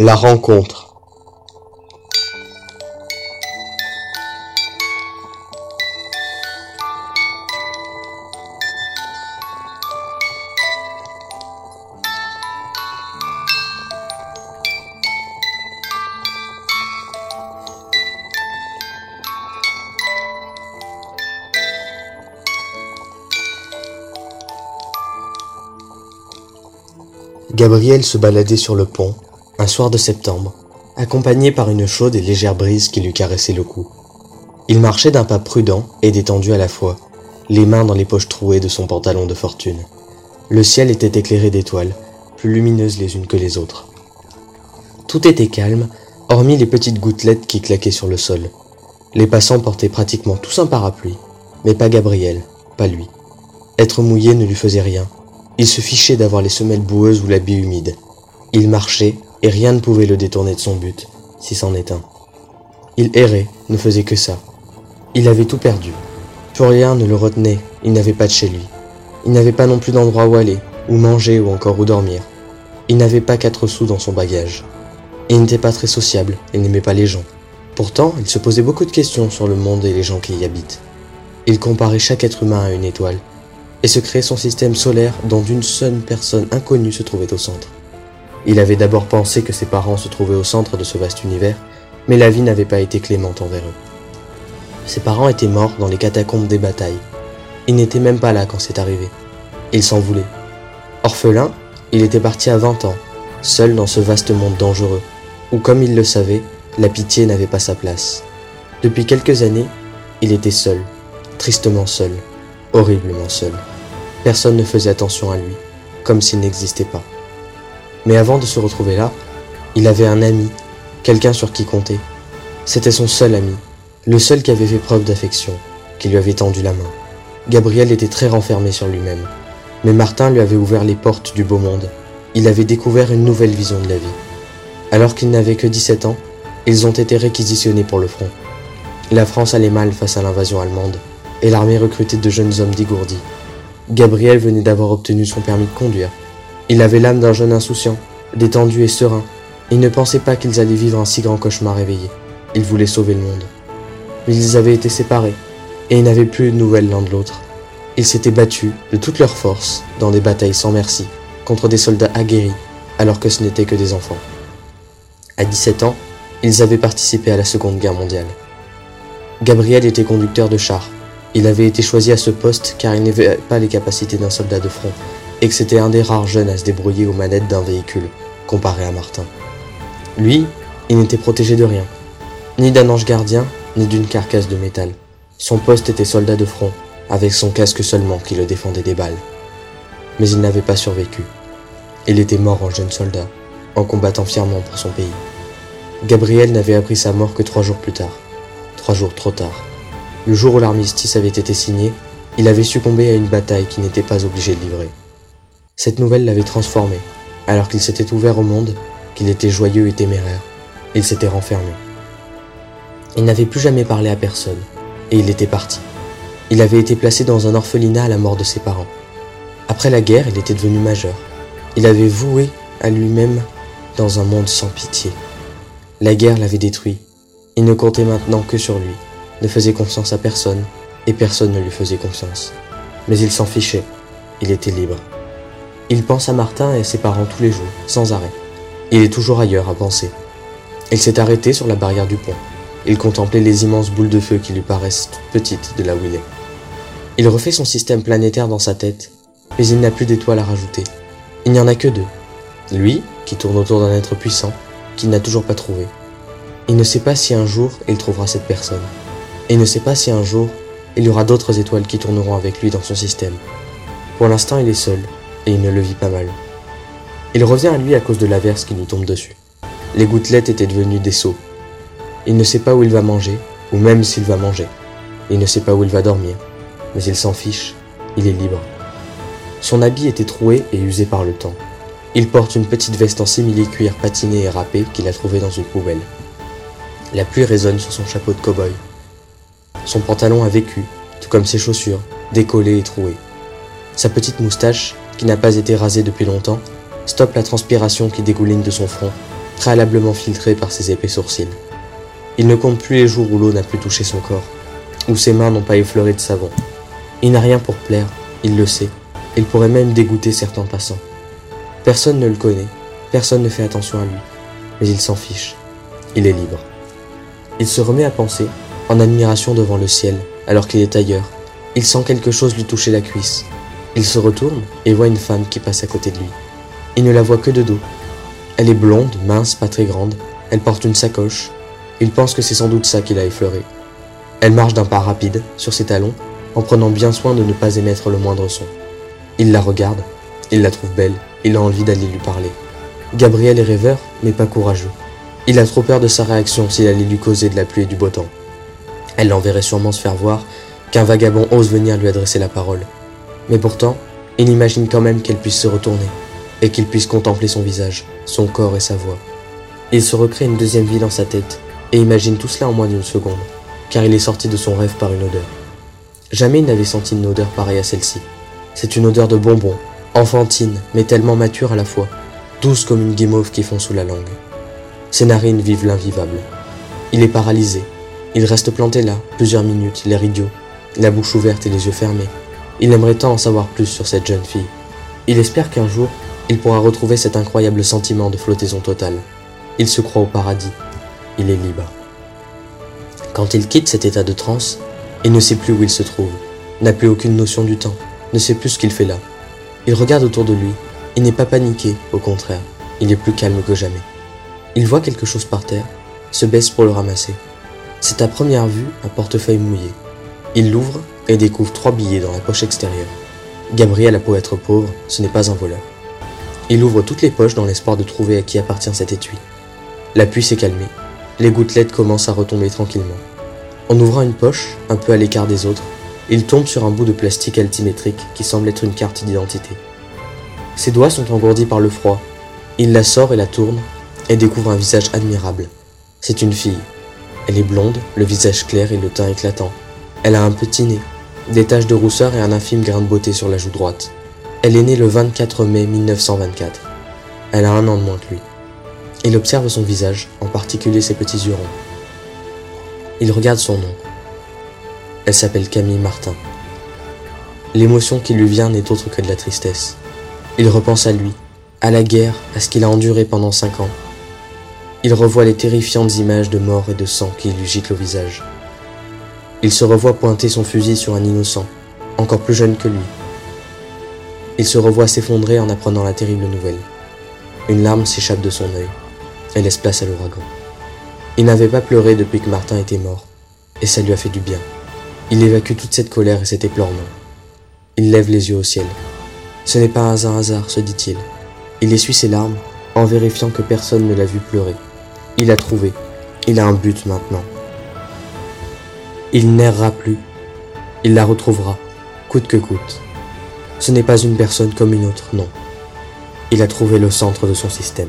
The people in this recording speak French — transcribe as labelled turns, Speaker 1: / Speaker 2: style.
Speaker 1: La rencontre. Gabriel se baladait sur le pont, un soir de septembre, accompagné par une chaude et légère brise qui lui caressait le cou. Il marchait d'un pas prudent et détendu à la fois, les mains dans les poches trouées de son pantalon de fortune. Le ciel était éclairé d'étoiles, plus lumineuses les unes que les autres. Tout était calme, hormis les petites gouttelettes qui claquaient sur le sol. Les passants portaient pratiquement tous un parapluie, mais pas Gabriel, pas lui. Être mouillé ne lui faisait rien, il se fichait d'avoir les semelles boueuses ou l'habit humide. Il marchait, et rien ne pouvait le détourner de son but, si c'en est un. Il errait, ne faisait que ça. Il avait tout perdu. Plus rien ne le retenait, il n'avait pas de chez lui. Il n'avait pas non plus d'endroit où aller, où manger ou encore où dormir. Il n'avait pas quatre sous dans son bagage. Il n'était pas très sociable et n'aimait pas les gens. Pourtant, il se posait beaucoup de questions sur le monde et les gens qui y habitent. Il comparait chaque être humain à une étoile, et se créer son système solaire dont une seule personne inconnue se trouvait au centre. Il avait d'abord pensé que ses parents se trouvaient au centre de ce vaste univers, mais la vie n'avait pas été clémente envers eux. Ses parents étaient morts dans les catacombes des batailles. Il n'était même pas là quand c'est arrivé. Il s'en voulait. Orphelin, il était parti à 20 ans, seul dans ce vaste monde dangereux, où comme il le savait, la pitié n'avait pas sa place. Depuis quelques années, il était seul, tristement seul horriblement seul. Personne ne faisait attention à lui, comme s'il n'existait pas. Mais avant de se retrouver là, il avait un ami, quelqu'un sur qui compter. C'était son seul ami, le seul qui avait fait preuve d'affection, qui lui avait tendu la main. Gabriel était très renfermé sur lui-même, mais Martin lui avait ouvert les portes du beau monde. Il avait découvert une nouvelle vision de la vie. Alors qu'il n'avait que 17 ans, ils ont été réquisitionnés pour le front. La France allait mal face à l'invasion allemande, et l'armée recrutait de jeunes hommes dégourdis. Gabriel venait d'avoir obtenu son permis de conduire. Il avait l'âme d'un jeune insouciant, détendu et serein. Il ne pensait pas qu'ils allaient vivre un si grand cauchemar réveillé. Il voulait sauver le monde. Mais ils avaient été séparés, et ils n'avaient plus de nouvelles l'un de l'autre. Ils s'étaient battus de toutes leurs forces dans des batailles sans merci contre des soldats aguerris, alors que ce n'étaient que des enfants. À 17 ans, ils avaient participé à la Seconde Guerre mondiale. Gabriel était conducteur de char, il avait été choisi à ce poste car il n'avait pas les capacités d'un soldat de front et que c'était un des rares jeunes à se débrouiller aux manettes d'un véhicule, comparé à Martin. Lui, il n'était protégé de rien, ni d'un ange gardien, ni d'une carcasse de métal. Son poste était soldat de front, avec son casque seulement qui le défendait des balles. Mais il n'avait pas survécu. Il était mort en jeune soldat, en combattant fièrement pour son pays. Gabriel n'avait appris sa mort que trois jours plus tard. Trois jours trop tard. Le jour où l'armistice avait été signé, il avait succombé à une bataille qu'il n'était pas obligé de livrer. Cette nouvelle l'avait transformé, alors qu'il s'était ouvert au monde, qu'il était joyeux et téméraire. Il s'était renfermé. Il n'avait plus jamais parlé à personne, et il était parti. Il avait été placé dans un orphelinat à la mort de ses parents. Après la guerre, il était devenu majeur. Il avait voué à lui-même dans un monde sans pitié. La guerre l'avait détruit. Il ne comptait maintenant que sur lui ne faisait confiance à personne, et personne ne lui faisait confiance. Mais il s'en fichait, il était libre. Il pense à Martin et à ses parents tous les jours, sans arrêt. Il est toujours ailleurs à penser. Il s'est arrêté sur la barrière du pont. Il contemplait les immenses boules de feu qui lui paraissent toutes petites de là où il est. Il refait son système planétaire dans sa tête, mais il n'a plus d'étoiles à rajouter. Il n'y en a que deux. Lui, qui tourne autour d'un être puissant, qu'il n'a toujours pas trouvé. Il ne sait pas si un jour il trouvera cette personne et ne sait pas si un jour il y aura d'autres étoiles qui tourneront avec lui dans son système. Pour l'instant, il est seul, et il ne le vit pas mal. Il revient à lui à cause de l'averse qui lui tombe dessus. Les gouttelettes étaient devenues des seaux. Il ne sait pas où il va manger, ou même s'il va manger. Il ne sait pas où il va dormir, mais il s'en fiche, il est libre. Son habit était troué et usé par le temps. Il porte une petite veste en simili-cuir patiné et râpé qu'il a trouvé dans une poubelle. La pluie résonne sur son chapeau de cow-boy. Son pantalon a vécu, tout comme ses chaussures, décollées et trouées. Sa petite moustache, qui n'a pas été rasée depuis longtemps, stoppe la transpiration qui dégouline de son front préalablement filtré par ses épais sourcils. Il ne compte plus les jours où l'eau n'a plus touché son corps, où ses mains n'ont pas effleuré de savon. Il n'a rien pour plaire, il le sait, il pourrait même dégoûter certains passants. Personne ne le connaît, personne ne fait attention à lui, mais il s'en fiche. Il est libre. Il se remet à penser, en admiration devant le ciel, alors qu'il est ailleurs. Il sent quelque chose lui toucher la cuisse. Il se retourne et voit une femme qui passe à côté de lui. Il ne la voit que de dos. Elle est blonde, mince, pas très grande. Elle porte une sacoche. Il pense que c'est sans doute ça qu'il a effleuré. Elle marche d'un pas rapide, sur ses talons, en prenant bien soin de ne pas émettre le moindre son. Il la regarde, il la trouve belle, il a envie d'aller lui parler. Gabriel est rêveur, mais pas courageux. Il a trop peur de sa réaction s'il allait lui causer de la pluie et du beau temps. Elle l'enverrait sûrement se faire voir qu'un vagabond ose venir lui adresser la parole. Mais pourtant, il imagine quand même qu'elle puisse se retourner et qu'il puisse contempler son visage, son corps et sa voix. Il se recrée une deuxième vie dans sa tête et imagine tout cela en moins d'une seconde, car il est sorti de son rêve par une odeur. Jamais il n'avait senti une odeur pareille à celle-ci. C'est une odeur de bonbons, enfantine, mais tellement mature à la fois, douce comme une guimauve qui fond sous la langue. Ses narines vivent l'invivable. Il est paralysé. Il reste planté là, plusieurs minutes, l'air idiot, la bouche ouverte et les yeux fermés. Il aimerait tant en savoir plus sur cette jeune fille. Il espère qu'un jour, il pourra retrouver cet incroyable sentiment de flottaison totale. Il se croit au paradis. Il est libre. Quand il quitte cet état de transe, il ne sait plus où il se trouve, n'a plus aucune notion du temps, ne sait plus ce qu'il fait là. Il regarde autour de lui. Il n'est pas paniqué, au contraire. Il est plus calme que jamais. Il voit quelque chose par terre, se baisse pour le ramasser. C'est à première vue un portefeuille mouillé. Il l'ouvre et découvre trois billets dans la poche extérieure. Gabriel a beau être pauvre, ce n'est pas un voleur. Il ouvre toutes les poches dans l'espoir de trouver à qui appartient cet étui. La pluie s'est calmée. Les gouttelettes commencent à retomber tranquillement. En ouvrant une poche, un peu à l'écart des autres, il tombe sur un bout de plastique altimétrique qui semble être une carte d'identité. Ses doigts sont engourdis par le froid. Il la sort et la tourne et découvre un visage admirable. C'est une fille. Elle est blonde, le visage clair et le teint éclatant. Elle a un petit nez, des taches de rousseur et un infime grain de beauté sur la joue droite. Elle est née le 24 mai 1924. Elle a un an de moins que lui. Il observe son visage, en particulier ses petits yeux ronds. Il regarde son nom. Elle s'appelle Camille Martin. L'émotion qui lui vient n'est autre que de la tristesse. Il repense à lui, à la guerre, à ce qu'il a enduré pendant cinq ans, il revoit les terrifiantes images de mort et de sang qui lui giclent au visage. Il se revoit pointer son fusil sur un innocent, encore plus jeune que lui. Il se revoit s'effondrer en apprenant la terrible nouvelle. Une larme s'échappe de son œil et laisse place à l'ouragan. Il n'avait pas pleuré depuis que Martin était mort, et ça lui a fait du bien. Il évacue toute cette colère et cet éplorement. Il lève les yeux au ciel. Ce n'est pas un hasard, se dit-il. Il essuie ses larmes en vérifiant que personne ne l'a vu pleurer. Il a trouvé. Il a un but maintenant. Il n'errera plus. Il la retrouvera, coûte que coûte. Ce n'est pas une personne comme une autre, non. Il a trouvé le centre de son système.